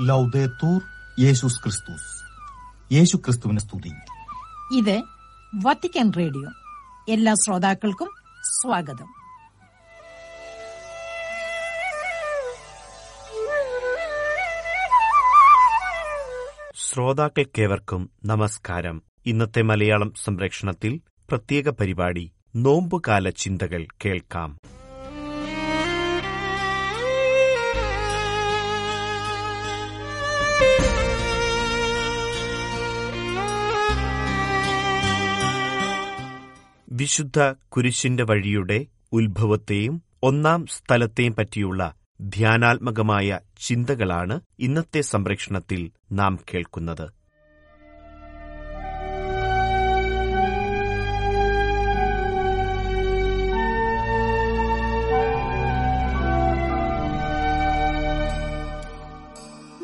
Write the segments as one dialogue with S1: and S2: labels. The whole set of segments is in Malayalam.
S1: ലൗദേത്തൂർ യേശുസ് ക്രിസ്തുസ് യേശു ക്രിസ്തുവിനെ സ്തുതി.
S2: ഇത് വത്തിക്കാൻ റേഡിയോ. എല്ലാ ശ്രോതാക്കൾക്കും സ്വാഗതം.
S3: ശ്രോതാക്കൾക്കേവർക്കും നമസ്കാരം. ഇന്നത്തെ മലയാളം സംരക്ഷണത്തിൽ പ്രത്യേക പരിപാടി നോമ്പുകാല ചിന്തകൾ കേൾക്കാം. വിശുദ്ധ കുരിശിന്റെ വഴിയുടെ ഉത്ഭവത്തെയും ഒന്നാം സ്ഥലത്തെയും പറ്റിയുള്ള ധ്യാനാത്മകമായ ചിന്തകളാണ് ഇന്നത്തെ സംപ്രേഷണത്തിൽ നാം കേൾക്കുന്നത്.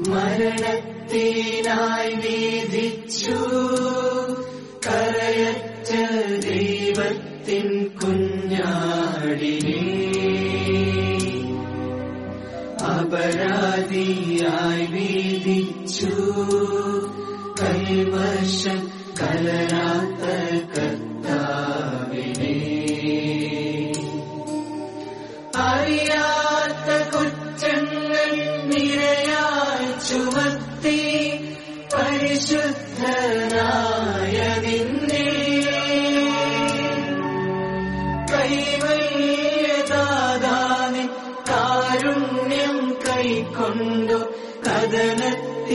S4: മരണത്തിനായി വീതിച്ചു ദൈവത്തിൻ കുഞ്ഞാടിനെ അപരാധിയായി വീതിച്ചു കൈവശം കലരാത്ത കൈക്കൊണ്ടു കഥനത്തിലാഴ്ത്തി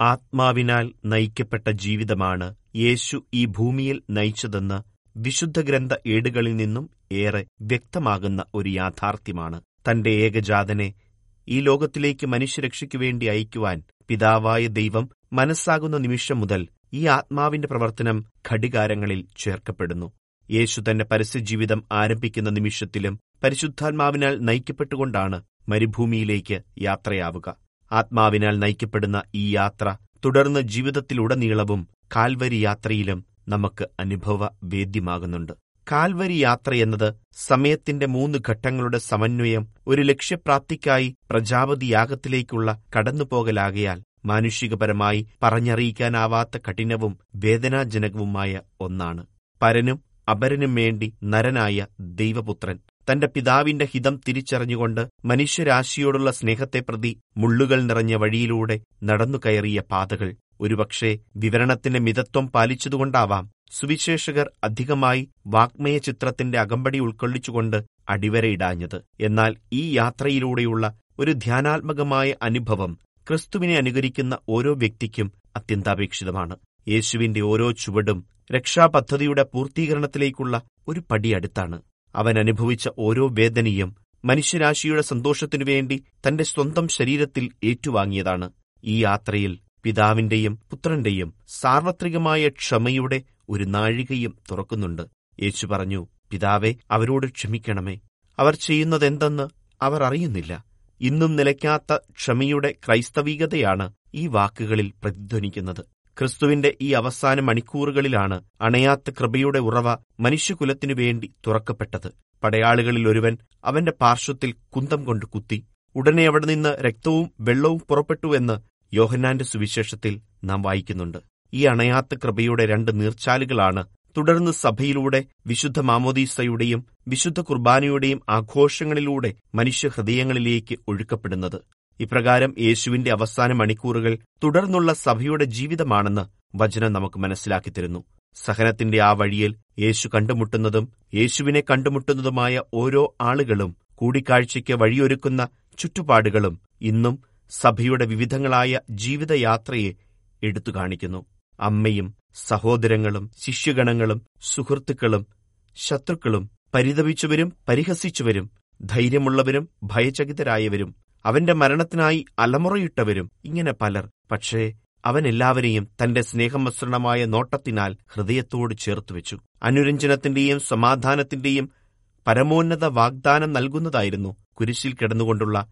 S3: ആത്മാവിനാൽ നയിക്കപ്പെട്ട ജീവിതമാണ് യേശു ഈ ഭൂമിയിൽ നയിച്ചതെന്ന് വിശുദ്ധ ഗ്രന്ഥ ഏടുകളിൽ നിന്നും ഏറെ വ്യക്തമാകുന്ന ഒരു യാഥാർത്ഥ്യമാണ്. തന്റെ ഏകജാതനെ ഈ ലോകത്തിലേക്ക് മനുഷ്യരക്ഷയ്ക്കു വേണ്ടി അയക്കുവാൻ പിതാവായ ദൈവം മനസ്സാകുന്ന നിമിഷം മുതൽ ഈ ആത്മാവിന്റെ പ്രവർത്തനം ഘടികാരങ്ങളിൽ ചേർക്കപ്പെടുന്നു. യേശു തന്റെ പരസ്യജീവിതം ആരംഭിക്കുന്ന നിമിഷത്തിലും പരിശുദ്ധാത്മാവിനാൽ നയിക്കപ്പെട്ടുകൊണ്ടാണ് മരുഭൂമിയിലേക്ക് യാത്രയാവുക. ആത്മാവിനാൽ നയിക്കപ്പെടുന്ന ഈ യാത്ര തുടർന്ന് ജീവിതത്തിലുടനീളവും കാൽവരി യാത്രയിലും നമുക്ക് അനുഭവ വേദ്യമാകുന്നുണ്ട് കാൽവരി യാത്ര എന്നത് സമയത്തിന്റെ മൂന്ന് ഘട്ടങ്ങളുടെ സമന്വയം ഒരു ലക്ഷ്യപ്രാപ്തിക്കായി പ്രജാപതിയാഗത്തിലേക്കുള്ള കടന്നുപോകലാകയാൽ മാനുഷികപരമായി പറഞ്ഞറിയിക്കാനാവാത്ത കഠിനവും വേദനാജനകവുമായ ഒന്നാണ്. പരനും അപരനും വേണ്ടി നരനായ ദൈവപുത്രൻ തന്റെ പിതാവിന്റെ ഹിതം തിരിച്ചറിഞ്ഞുകൊണ്ട് മനുഷ്യരാശിയോടുള്ള സ്നേഹത്തെ പ്രതി മുള്ളുകൾ നിറഞ്ഞ വഴിയിലൂടെ നടന്നു കയറിയ പാതകൾ. ഒരുപക്ഷെ വിവരണത്തിന്റെ മിതത്വം പാലിച്ചതുകൊണ്ടാവാം. സുവിശേഷകർ അധികമായി വാഗ്മയ ചിത്രത്തിന്റെ അകമ്പടി ഉൾക്കൊള്ളിച്ചുകൊണ്ട് അടിവരയിടാഞ്ഞത് എന്നാൽ ഈ യാത്രയിലൂടെയുള്ള ഒരു ധ്യാനാത്മകമായ അനുഭവം ക്രിസ്തുവിനെ അനുകരിക്കുന്ന ഓരോ വ്യക്തിക്കും അത്യന്താപേക്ഷിതമാണ്. യേശുവിന്റെ ഓരോ ചുവടും രക്ഷാപദ്ധതിയുടെ പൂർത്തീകരണത്തിലേക്കുള്ള ഒരു പടി അടുത്താണ് അവൻ അനുഭവിച്ച ഓരോ വേദനയും മനുഷ്യരാശിയുടെ സന്തോഷത്തിനു വേണ്ടി തന്റെ സ്വന്തം ശരീരത്തിൽ ഏറ്റുവാങ്ങിയതാണ്. ഈ യാത്രയിൽ പിതാവിന്റെയും പുത്രന്റെയും സാർവത്രികമായ ക്ഷമയുടെ ഒരു നാഴികയും തുറക്കുന്നുണ്ട്. യേശു പറഞ്ഞു പിതാവെ അവരോട് ക്ഷമിക്കണമേ. അവർ ചെയ്യുന്നതെന്തെന്ന് അവർ അറിയുന്നില്ല. ഇന്നും നിലയ്ക്കാത്ത ക്ഷമയുടെ ക്രൈസ്തവികതയാണ് ഈ വാക്കുകളിൽ പ്രതിധ്വനിക്കുന്നത്. ക്രിസ്തുവിന്റെ ഈ അവസാന മണിക്കൂറുകളിലാണ് അണയാത്ത കൃപയുടെ ഉറവ മനുഷ്യകുലത്തിനു വേണ്ടി തുറക്കപ്പെട്ടത്. പടയാളികളിൽ ഒരുവൻ അവന്റെ പാർശ്വത്തിൽ കുന്തം കൊണ്ട് കുത്തി. ഉടനെ അവിടെ നിന്ന് രക്തവും വെള്ളവും പുറപ്പെട്ടുവെന്ന് യോഹന്നാന്റെ സുവിശേഷത്തിൽ നാം വായിക്കുന്നുണ്ട്. ഈ അണയാത്ത കൃപയുടെ രണ്ട് നീർച്ചാലുകളാണ് തുടർന്ന് സഭയിലൂടെ വിശുദ്ധ മാമോദീസയുടെയും വിശുദ്ധ കുർബാനയുടെയും ആഘോഷങ്ങളിലൂടെ മനുഷ്യഹൃദയങ്ങളിലേക്ക് ഒഴുക്കപ്പെടുന്നത്. ഇപ്രകാരം യേശുവിന്റെ അവസാന മണിക്കൂറുകൾ തുടർന്നുള്ള സഭയുടെ ജീവിതമാണെന്ന് വചനം നമുക്ക് മനസ്സിലാക്കി തരുന്നു. സഹനത്തിന്റെ ആ വഴിയിൽ യേശു കണ്ടുമുട്ടുന്നതും യേശുവിനെ കണ്ടുമുട്ടുന്നതുമായ ഓരോ ആളുകളും കൂടിക്കാഴ്ചയ്ക്ക് വഴിയൊരുക്കുന്ന ചുറ്റുപാടുകളും ഇന്നും സഭയുടെ വിവിധങ്ങളായ ജീവിതയാത്രയെ എടുത്തു കാണിക്കുന്നു. അമ്മയും സഹോദരങ്ങളും ശിഷ്യഗണങ്ങളും സുഹൃത്തുക്കളും ശത്രുക്കളും പരിതപിച്ചവരും പരിഹസിച്ചവരും ധൈര്യമുള്ളവരും ഭയചകിതരായവരും അവന്റെ മരണത്തിനായി അലമുറയിട്ടവരും ഇങ്ങനെ പലർ. പക്ഷേ അവൻ എല്ലാവരെയും തന്റെ സ്നേഹമസൃണമായ നോട്ടത്തിനാൽ ഹൃദയത്തോട് ചേർത്തുവെച്ചു അനുരഞ്ജനത്തിന്റെയും സമാധാനത്തിന്റെയും പരമോന്നത വാഗ്ദാനം നൽകുന്നതായിരുന്നു കുരിശിൽ കിടന്നുകൊണ്ടുള്ള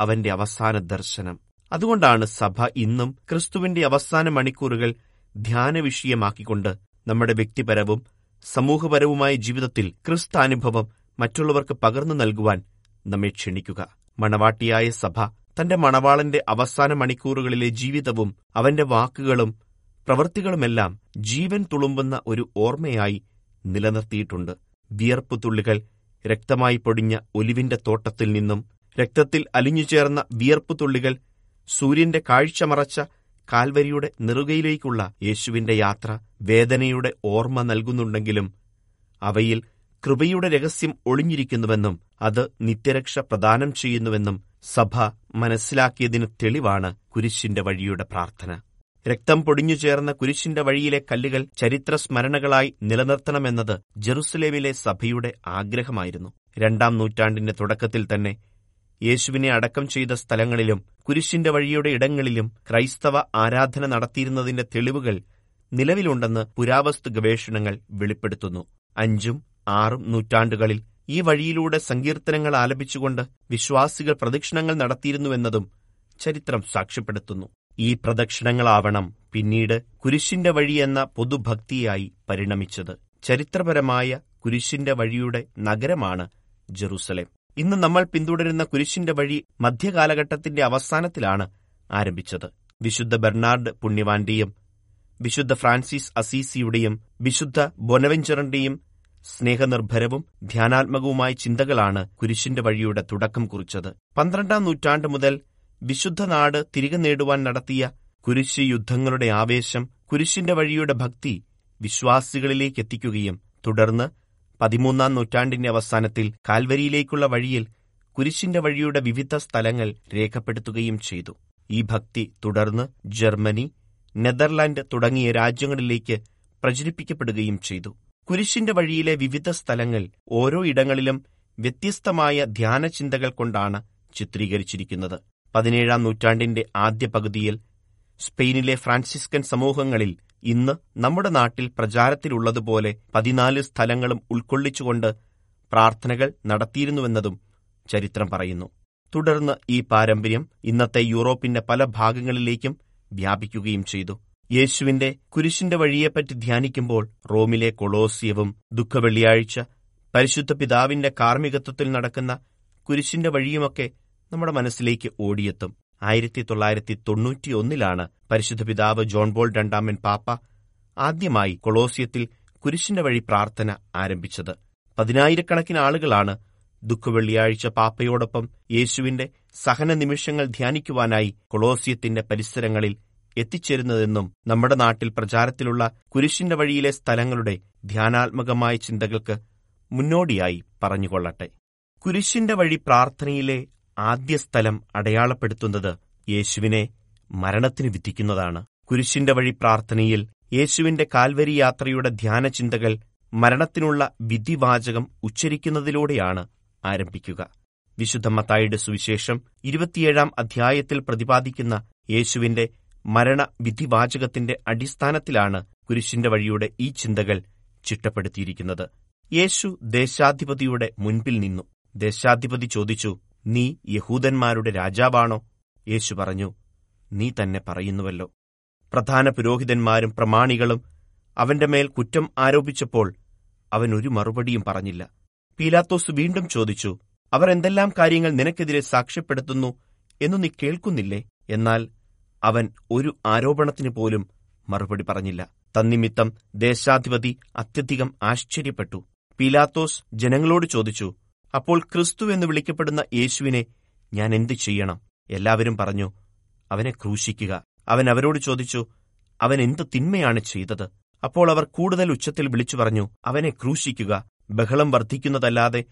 S3: അവന്റെ അവസാന ദർശനം. അതുകൊണ്ടാണ് സഭ ഇന്നും ക്രിസ്തുവിന്റെ അവസാന മണിക്കൂറുകൾ ധ്യാന വിഷയമാക്കിക്കൊണ്ട് നമ്മുടെ വ്യക്തിപരവും സമൂഹപരവുമായ ജീവിതത്തിൽ ക്രിസ്താനുഭവം മറ്റുള്ളവർക്ക് പകർന്നു നൽകുവാൻ നമ്മെ ക്ഷണിക്കുക. മണവാട്ടിയായ സഭ. തന്റെ മണവാളന്റെ അവസാന മണിക്കൂറുകളിലെ ജീവിതവും അവന്റെ വാക്കുകളും പ്രവൃത്തികളുമെല്ലാം ജീവൻ തുളുമ്പുന്ന ഒരു ഓർമ്മയായി നിലനിർത്തിയിട്ടുണ്ട്. വിയർപ്പു തുള്ളികൾ രക്തമായി പൊടിഞ്ഞ ഒലിവിന്റെ തോട്ടത്തിൽ നിന്നും രക്തത്തിൽ അലിഞ്ഞുചേർന്ന വിയർപ്പു തുള്ളികൾ സൂര്യന്റെ കാഴ്ച മറച്ച കാൽവരിയുടെ നെറുകയിലേക്കുള്ള യേശുവിന്റെ യാത്ര വേദനയുടെ ഓർമ്മ നൽകുന്നുണ്ടെങ്കിലും അവയിൽ കൃപയുടെ രഹസ്യം ഒളിഞ്ഞിരിക്കുന്നുവെന്നും അത് നിത്യരക്ഷ പ്രദാനം ചെയ്യുന്നുവെന്നും സഭ മനസ്സിലാക്കിയതിന് തെളിവാണ് കുരിശിന്റെ വഴിയുടെ പ്രാർത്ഥന. രക്തം പൊടിഞ്ഞു ചേർന്ന കുരിശിന്റെ വഴിയിലെ കല്ലുകൾ ചരിത്ര സ്മരണകളായി നിലനിർത്തണമെന്നത് ജെറുസലേമിലെ സഭയുടെ ആഗ്രഹമായിരുന്നു. രണ്ടാം നൂറ്റാണ്ടിന്റെ തുടക്കത്തിൽ തന്നെ യേശുവിനെ അടക്കം ചെയ്ത സ്ഥലങ്ങളിലും കുരിശിന്റെ വഴിയുടെ ഇടങ്ങളിലും ക്രൈസ്തവ ആരാധന നടത്തിയിരുന്നതിന്റെ തെളിവുകൾ നിലവിലുണ്ടെന്ന് പുരാവസ്തു ഗവേഷണങ്ങൾ വെളിപ്പെടുത്തുന്നു. അഞ്ചും ആറും നൂറ്റാണ്ടുകളിൽ ഈ വഴിയിലൂടെ സങ്കീർത്തനങ്ങൾ ആലപിച്ചുകൊണ്ട് വിശ്വാസികൾ പ്രദക്ഷിണങ്ങൾ നടത്തിയിരുന്നുവെന്നതും ചരിത്രം സാക്ഷ്യപ്പെടുത്തുന്നു. ഈ പ്രദക്ഷിണങ്ങളാവണം പിന്നീട് കുരിശിന്റെ വഴി എന്ന പൊതുഭക്തിയായി പരിണമിച്ചത്. ചരിത്രപരമായ കുരിശിന്റെ വഴിയുടെ നഗരമാണ് ജെറൂസലേം. ഇന്ന് നമ്മൾ പിന്തുടരുന്ന കുരിശിന്റെ വഴി മധ്യകാലഘട്ടത്തിന്റെ അവസാനത്തിലാണ് ആരംഭിച്ചത്. വിശുദ്ധ ബെർണാർഡ് പുണ്യവാന്റെയും വിശുദ്ധ ഫ്രാൻസിസ് അസീസിയുടെയും വിശുദ്ധ ബൊനവെഞ്ചറിന്റെയും സ്നേഹനിർഭരവും ധ്യാനാത്മകവുമായ ചിന്തകളാണ് കുരിശിന്റെ വഴിയുടെ തുടക്കം കുറിച്ചത്. പന്ത്രണ്ടാം നൂറ്റാണ്ട് മുതൽ വിശുദ്ധ നാട് തിരികെ നേടുവാൻ നടത്തിയ കുരിശ് യുദ്ധങ്ങളുടെ ആവേശം കുരിശിന്റെ വഴിയുടെ ഭക്തി വിശ്വാസികളിലേക്ക് എത്തിക്കുകയും തുടർന്ന് പതിമൂന്നാം നൂറ്റാണ്ടിന്റെ അവസാനത്തിൽ കാൽവരിയിലേക്കുള്ള വഴിയിൽ കുരിശിന്റെ വഴിയുടെ വിവിധ സ്ഥലങ്ങൾ രേഖപ്പെടുത്തുകയും ചെയ്തു. ഈ ഭക്തി തുടർന്ന് ജർമ്മനി നെതർലാൻഡ് തുടങ്ങിയ രാജ്യങ്ങളിലേക്ക് പ്രചരിപ്പിക്കപ്പെടുകയും ചെയ്തു. കുരിശിന്റെ വഴിയിലെ വിവിധ സ്ഥലങ്ങൾ ഓരോ ഇടങ്ങളിലും വ്യത്യസ്തമായ ധ്യാനചിന്തകൾ കൊണ്ടാണ് ചിത്രീകരിച്ചിരിക്കുന്നത്. പതിനേഴാം നൂറ്റാണ്ടിന്റെ ആദ്യ പകുതിയിൽ സ്പെയിനിലെ ഫ്രാൻസിസ്കൻ സമൂഹങ്ങളിൽ ഇന്ന് നമ്മുടെ നാട്ടിൽ പ്രചാരത്തിലുള്ളതുപോലെ പതിനാല് സ്ഥലങ്ങളും ഉൾക്കൊള്ളിച്ചുകൊണ്ട് പ്രാർത്ഥനകൾ നടത്തിയിരുന്നുവെന്നതും ചരിത്രം പറയുന്നു. തുടർന്ന് ഈ പാരമ്പര്യം ഇന്നത്തെ യൂറോപ്പിന്റെ പല ഭാഗങ്ങളിലേക്കും വ്യാപിക്കുകയും ചെയ്തു. യേശുവിന്റെ കുരിശിന്റെ വഴിയെപ്പറ്റി ധ്യാനിക്കുമ്പോൾ റോമിലെ കൊളോസിയവും ദുഃഖവെള്ളിയാഴ്ച പരിശുദ്ധ പിതാവിന്റെ കാർമ്മികത്വത്തിൽ നടക്കുന്ന കുരിശിന്റെ വഴിയുമൊക്കെ നമ്മുടെ മനസ്സിലേക്ക് ഓടിയെത്തും. ആയിരത്തി തൊള്ളായിരത്തി തൊണ്ണൂറ്റിയൊന്നിലാണ് പരിശുദ്ധ പിതാവ് ജോൺ ബോൾ രണ്ടാമൻ പാപ്പ ആദ്യമായി കൊളോസിയത്തിൽ കുരിശിന്റെ വഴി പ്രാർത്ഥന ആരംഭിച്ചത്. പതിനായിരക്കണക്കിന് ആളുകളാണ് ദുഃഖവെള്ളിയാഴ്ച പാപ്പയോടൊപ്പം യേശുവിന്റെ സഹന നിമിഷങ്ങൾ ധ്യാനിക്കുവാനായി കൊളോസിയത്തിന്റെ പരിസരങ്ങളിൽ എത്തിച്ചേരുന്നതെന്നും നമ്മുടെ നാട്ടിൽ പ്രചാരത്തിലുള്ള കുരിശിന്റെ വഴിയിലെ സ്ഥലങ്ങളുടെ ധ്യാനാത്മകമായ ചിന്തകൾക്ക് മുന്നോടിയായി പറഞ്ഞുകൊള്ളട്ടെ. കുരിശിന്റെ വഴി പ്രാർത്ഥനയിലെ ആദ്യ സ്ഥലം അടയാളപ്പെടുത്തുന്നത് യേശുവിനെ മരണത്തിന് വിധിക്കുന്നതാണ്. കുരിശിന്റെ വഴി പ്രാർത്ഥനയിൽ യേശുവിന്റെ കാൽവരി യാത്രയുടെ ധ്യാന ചിന്തകൾ മരണത്തിനുള്ള വിധിവാചകം ഉച്ചരിക്കുന്നതിലൂടെയാണ് ആരംഭിക്കുക. വിശുദ്ധ മത്തായിയുടെ സുവിശേഷം ഇരുപത്തിയേഴാം അധ്യായത്തിൽ പ്രതിപാദിക്കുന്ന യേശുവിന്റെ മരണ വിധിവാചകത്തിന്റെ അടിസ്ഥാനത്തിലാണ് കുരിശിന്റെ വഴിയുടെ ഈ ചിന്തകൾ ചിട്ടപ്പെടുത്തിയിരിക്കുന്നത്. യേശു ദേശാധിപതിയുടെ മുൻപിൽ നിന്നു. ദേശാധിപതി ചോദിച്ചു നീ യഹൂദന്മാരുടെ രാജാവാണോ? യേശു പറഞ്ഞു നീ തന്നെ പറയുന്നുവല്ലോ. പ്രധാന പുരോഹിതന്മാരും പ്രമാണികളും അവന്റെ മേൽ കുറ്റം ആരോപിച്ചപ്പോൾ അവൻ ഒരു മറുപടിയും പറഞ്ഞില്ല. പീലാത്തോസ് വീണ്ടും ചോദിച്ചു അവർ എന്തെല്ലാം കാര്യങ്ങൾ നിനക്കെതിരെ സാക്ഷ്യപ്പെടുത്തുന്നു എന്നു നീ കേൾക്കുന്നില്ലേ? എന്നാൽ അവൻ ഒരു ആരോപണത്തിന് പോലും മറുപടി പറഞ്ഞില്ല. തന്നിമിത്തം ദേശാധിപതി അത്യധികം ആശ്ചര്യപ്പെട്ടു. പീലാത്തോസ് ജനങ്ങളോട് ചോദിച്ചു അപ്പോൾ ക്രിസ്തു എന്ന് വിളിക്കപ്പെടുന്ന യേശുവിനെ ഞാൻ എന്തു ചെയ്യണം? എല്ലാവരും പറഞ്ഞു അവനെ ക്രൂശിക്കുക. അവൻ അവരോട് ചോദിച്ചു അവൻ എന്ത് തിന്മയാണ് ചെയ്തത്? അപ്പോൾ അവർ കൂടുതൽ ഉച്ചത്തിൽ വിളിച്ചു പറഞ്ഞു അവനെ ക്രൂശിക്കുക. ബഹളം വർദ്ധിക്കുന്നതല്ലാതെ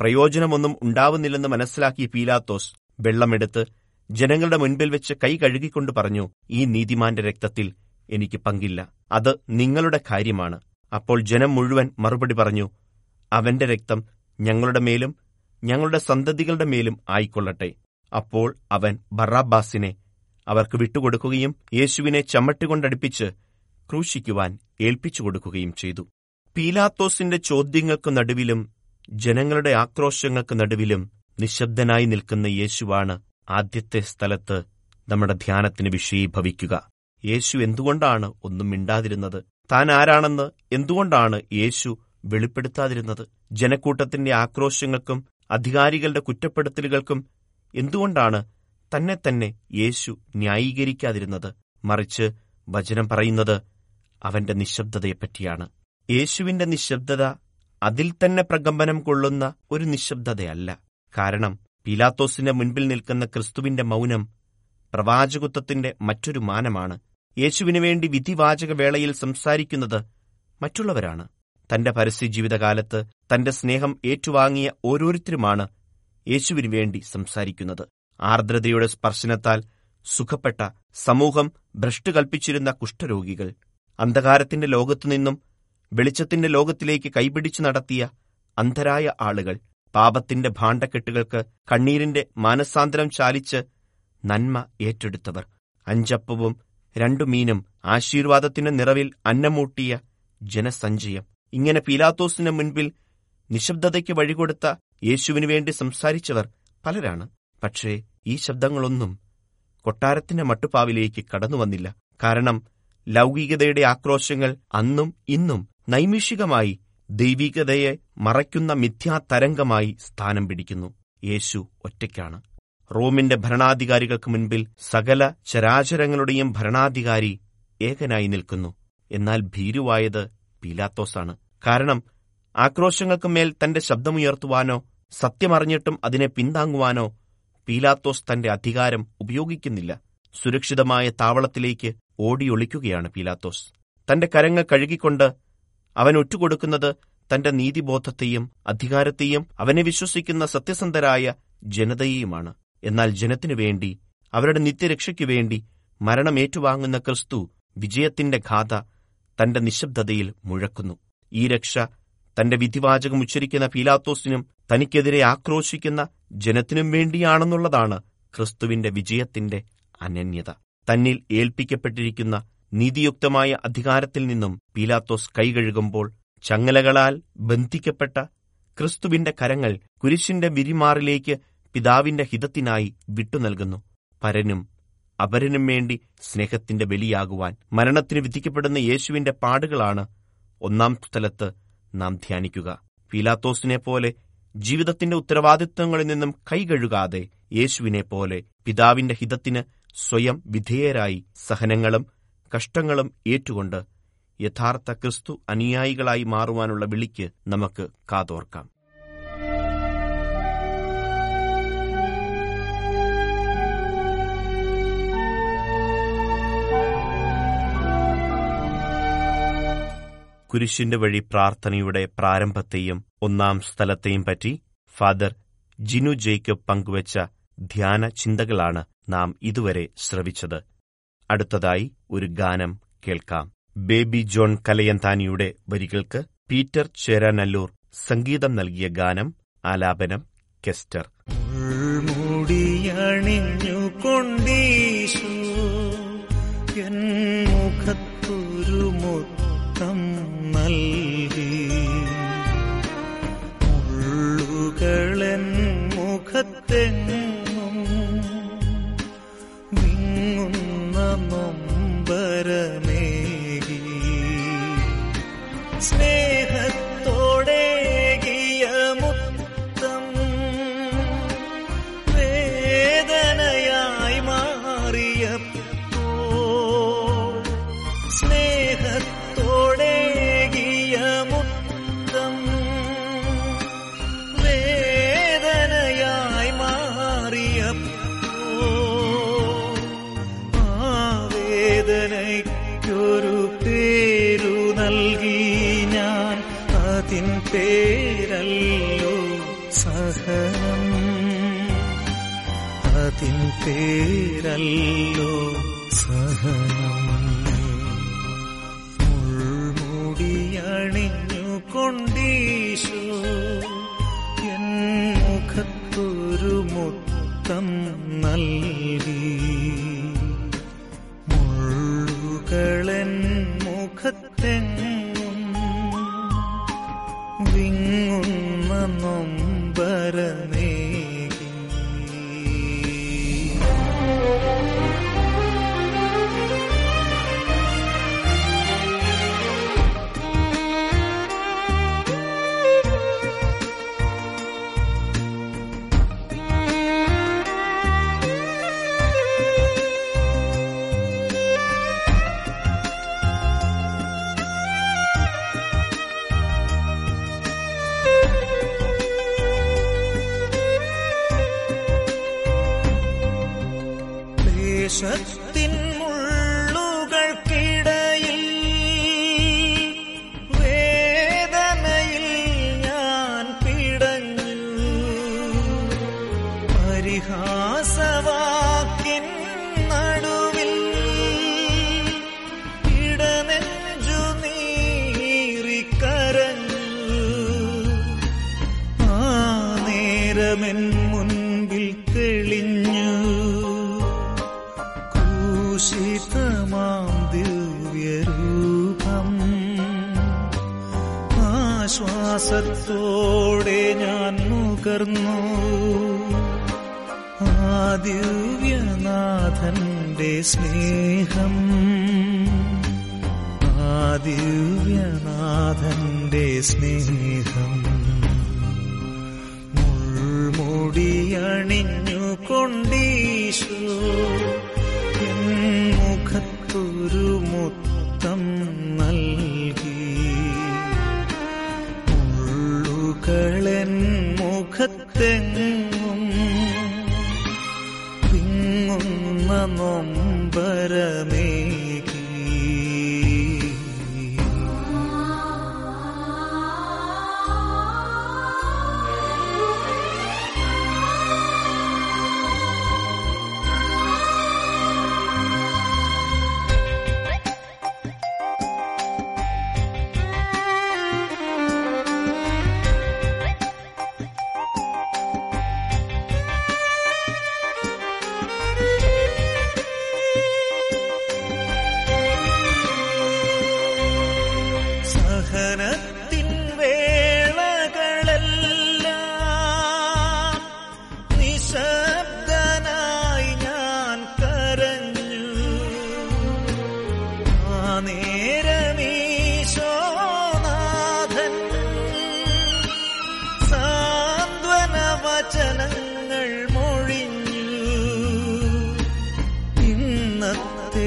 S3: പ്രയോജനമൊന്നും ഉണ്ടാവുന്നില്ലെന്ന് മനസ്സിലാക്കിയ പീലാത്തോസ് വെള്ളമെടുത്ത് ജനങ്ങളുടെ മുൻപിൽ വെച്ച് കൈ കഴുകിക്കൊണ്ട് പറഞ്ഞു ഈ നീതിമാന്റെ രക്തത്തിൽ എനിക്ക് പങ്കില്ല. അത് നിങ്ങളുടെ കാര്യമാണ്. അപ്പോൾ ജനം മുഴുവൻ മറുപടി പറഞ്ഞു അവന്റെ രക്തം ഞങ്ങളുടെ മേലും ഞങ്ങളുടെ സന്തതികളുടെ മേലും ആയിക്കൊള്ളട്ടെ. അപ്പോൾ അവൻ ബറാബാസിനെ അവർക്ക് വിട്ടുകൊടുക്കുകയും യേശുവിനെ ചമ്മട്ടുകൊണ്ടടുപ്പിച്ച് ക്രൂശിക്കുവാൻ ഏൽപ്പിച്ചു കൊടുക്കുകയും ചെയ്തു. പീലാത്തോസിന്റെ ചോദ്യങ്ങൾക്കു നടുവിലും ജനങ്ങളുടെ ആക്രോശങ്ങൾക്ക് നടുവിലും നിശബ്ദനായി നിൽക്കുന്ന യേശുവാണ് ആദ്യത്തെ സ്ഥലത്ത് നമ്മുടെ ധ്യാനത്തിന് വിഷയീഭവിക്കുക. യേശു എന്തുകൊണ്ടാണ് ഒന്നും മിണ്ടാതിരുന്നത്? താൻ ആരാണെന്ന് എന്തുകൊണ്ടാണ് യേശു വെളിപ്പെടുത്താതിരുന്നത്? ജനക്കൂട്ടത്തിന്റെ ആക്രോശങ്ങൾക്കും അധികാരികളുടെ കുറ്റപ്പെടുത്തലുകൾക്കും എന്തുകൊണ്ടാണ് തന്നെ തന്നെ യേശു ന്യായീകരിക്കാതിരുന്നത്? മറിച്ച് വചനം പറയുന്നത് അവന്റെ നിശബ്ദതയെപ്പറ്റിയാണ്. യേശുവിന്റെ നിശബ്ദത അതിൽ തന്നെ പ്രകമ്പനം കൊള്ളുന്ന ഒരു നിശബ്ദതയല്ല. കാരണം പീലാത്തോസിന്റെ മുൻപിൽ നിൽക്കുന്ന ക്രിസ്തുവിന്റെ മൗനം പ്രവാചകത്വത്തിന്റെ മറ്റൊരു മാനമാണ്. യേശുവിനു വേണ്ടി വിധിവാചക വേളയിൽ സംസാരിക്കുന്നത് മറ്റുള്ളവരാണ്. തന്റെ പരസ്യ ജീവിതകാലത്ത് തന്റെ സ്നേഹം ഏറ്റുവാങ്ങിയ ഓരോരുത്തരുമാണ് യേശുവിനു വേണ്ടി സംസാരിക്കുന്നത്. ആർദ്രതയുടെ സ്പർശനത്താൽ സുഖപ്പെട്ട സമൂഹം ഭ്രഷ്ട് കൽപ്പിച്ചിരുന്ന കുഷ്ഠരോഗികൾ അന്ധകാരത്തിന്റെ ലോകത്തു നിന്നും വെളിച്ചത്തിന്റെ ലോകത്തിലേക്ക് കൈപിടിച്ചു നടത്തിയ അന്ധരായ ആളുകൾ പാപത്തിന്റെ ഭാണ്ഡക്കെട്ടുകൾക്ക് കണ്ണീരിന്റെ മാനസാന്തരം ചാലിച്ച് നന്മ ഏറ്റെടുത്തവർ. അഞ്ചപ്പവും രണ്ടു മീനും ആശീർവാദത്തിന്റെ നിറവിൽ അന്നമൂട്ടിയ ജനസഞ്ചയം. ഇങ്ങനെ പീലാത്തോസിന് മുൻപിൽ നിശബ്ദതയ്ക്ക് വഴികൊടുത്ത യേശുവിനു വേണ്ടി സംസാരിച്ചവർ പലരാണ്. പക്ഷേ ഈ ശബ്ദങ്ങളൊന്നും കൊട്ടാരത്തിന്റെ മട്ടുപ്പാവിലേക്ക് കടന്നുവന്നില്ല കാരണം ലൗകികതയുടെ ആക്രോശങ്ങൾ അന്നും ഇന്നും നൈമിഷികമായി ദൈവികതയെ മറയ്ക്കുന്ന മിഥ്യാതരംഗമായി സ്ഥാനം പിടിക്കുന്നു. യേശു ഒറ്റയ്ക്കാണ്. റോമിന്റെ ഭരണാധികാരികൾക്ക് മുൻപിൽ സകല ചരാചരങ്ങളുടെയും ഭരണാധികാരി ഏകനായി നിൽക്കുന്നു. എന്നാൽ ഭീരുവായത് പീലാത്തോസാണ്. കാരണം ആക്രോശങ്ങൾക്ക് മേൽ തന്റെ ശബ്ദമുയർത്തുവാനോ സത്യമറിഞ്ഞിട്ടും അതിനെ പിന്താങ്ങുവാനോ പീലാത്തോസ് തന്റെ അധികാരം ഉപയോഗിക്കുന്നില്ല. സുരക്ഷിതമായ താവളത്തിലേക്ക് ഓടിയൊളിക്കുകയാണ് പീലാത്തോസ്. തന്റെ കരങ്ങൾ കഴുകിക്കൊണ്ട് അവൻ ഒറ്റുകൊടുക്കുന്നത് തന്റെ നീതിബോധത്തെയും അധികാരത്തെയും അവനെ വിശ്വസിക്കുന്ന സത്യസന്ധരായ ജനതയെയുമാണ്. എന്നാൽ ജനത്തിനു വേണ്ടി അവരുടെ നിത്യരക്ഷയ്ക്കു വേണ്ടി മരണം മരണമേറ്റുവാങ്ങുന്ന ക്രിസ്തു വിജയത്തിന്റെ ഗാഥ തന്റെ നിശബ്ദതയിൽ മുഴക്കുന്നു. ഈ രക്ഷ തന്റെ വിധിവാചകം ഉച്ചരിക്കുന്ന പീലാത്തോസിനും തനിക്കെതിരെ ആക്രോശിക്കുന്ന ജനത്തിനും വേണ്ടിയാണെന്നുള്ളതാണ് ക്രിസ്തുവിന്റെ വിജയത്തിന്റെ അനന്യത. തന്നിൽ ഏൽപ്പിക്കപ്പെട്ടിരിക്കുന്ന നീതിയുക്തമായ അധികാരത്തിൽ നിന്നും പീലാത്തോസ് കൈകഴുകുമ്പോൾ ചങ്ങലകളാൽ ബന്ധിക്കപ്പെട്ട ക്രിസ്തുവിന്റെ കരങ്ങൾ കുരിശിന്റെ വിരിമാറിലേക്ക് പിതാവിന്റെ ഹിതത്തിനായി വിട്ടുനൽകുന്നു. പരനും അപരനും വേണ്ടി സ്നേഹത്തിന്റെ ബലിയാകുവാൻ മരണത്തിന് വിധിക്കപ്പെടുന്ന യേശുവിന്റെ പാടുകളാണ് ഒന്നാം സ്ഥലത്ത് നാം ധ്യാനിക്കുക. പീലാത്തോസിനെ പോലെ ജീവിതത്തിന്റെ ഉത്തരവാദിത്വങ്ങളിൽ നിന്നും കൈകഴുകാതെ യേശുവിനെ പോലെ പിതാവിന്റെ ഹിതത്തിന് സ്വയം വിധേയരായി സഹനങ്ങളും കഷ്ടങ്ങളും ഏറ്റുകൊണ്ട് യഥാർത്ഥ ക്രിസ്തു അനുയായികളായി മാറുവാനുള്ള വിളിക്ക് നമുക്ക് കാതോർക്കാം. കുരിശിന്റെ വഴി പ്രാർത്ഥനയുടെ പ്രാരംഭത്തെയും ഒന്നാം സ്ഥലത്തെയും പറ്റി ഫാദർ ജിനു ജേക്കബ് പങ്കുവച്ച ധ്യാന ചിന്തകളാണ് നാം ഇതുവരെ ശ്രവിച്ചത്. അടുത്തതായി ഒരു ഗാനം കേൾക്കാം. ബേബി ജോൺ കലയന്താനിയുടെ വരികൾക്ക് പീറ്റർ ചേരാനല്ലൂർ സംഗീതം നൽകിയ ഗാനം ആലാപനം കെസ്റ്റർ.
S5: മുടിയണിഞ്ഞു കൊണ്ടീശു എൻ പേരല്ലോ. ഹൃദയമെൻ മുൻപിൽ തെളിഞ്ഞു. കൂഷിതമാം ദിവ്യരൂപം. ആശ്വാസത്തോടെ ഞാൻ മുകർന്നു. ആ ദിവ്യനാഥന്റെ സ്നേഹം. ആ ദിവ്യനാഥന്റെ സ്നേഹം.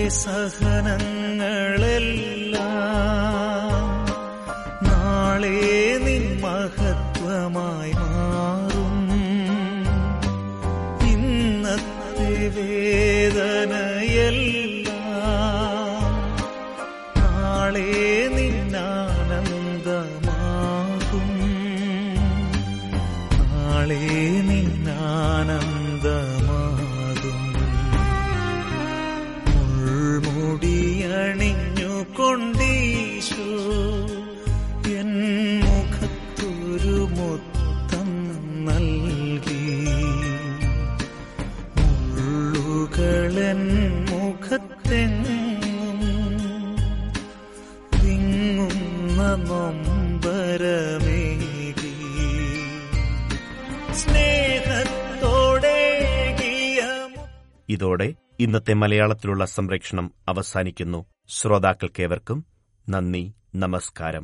S5: സഹനങ്ങളെല്ലാം ഇന്നത്തെ
S3: മലയാളത്തിലുള്ള സംപ്രേക്ഷണം അവസാനിക്കുന്നു. ശ്രോതാക്കൾക്കേവർക്കും നന്ദി നമസ്കാരം.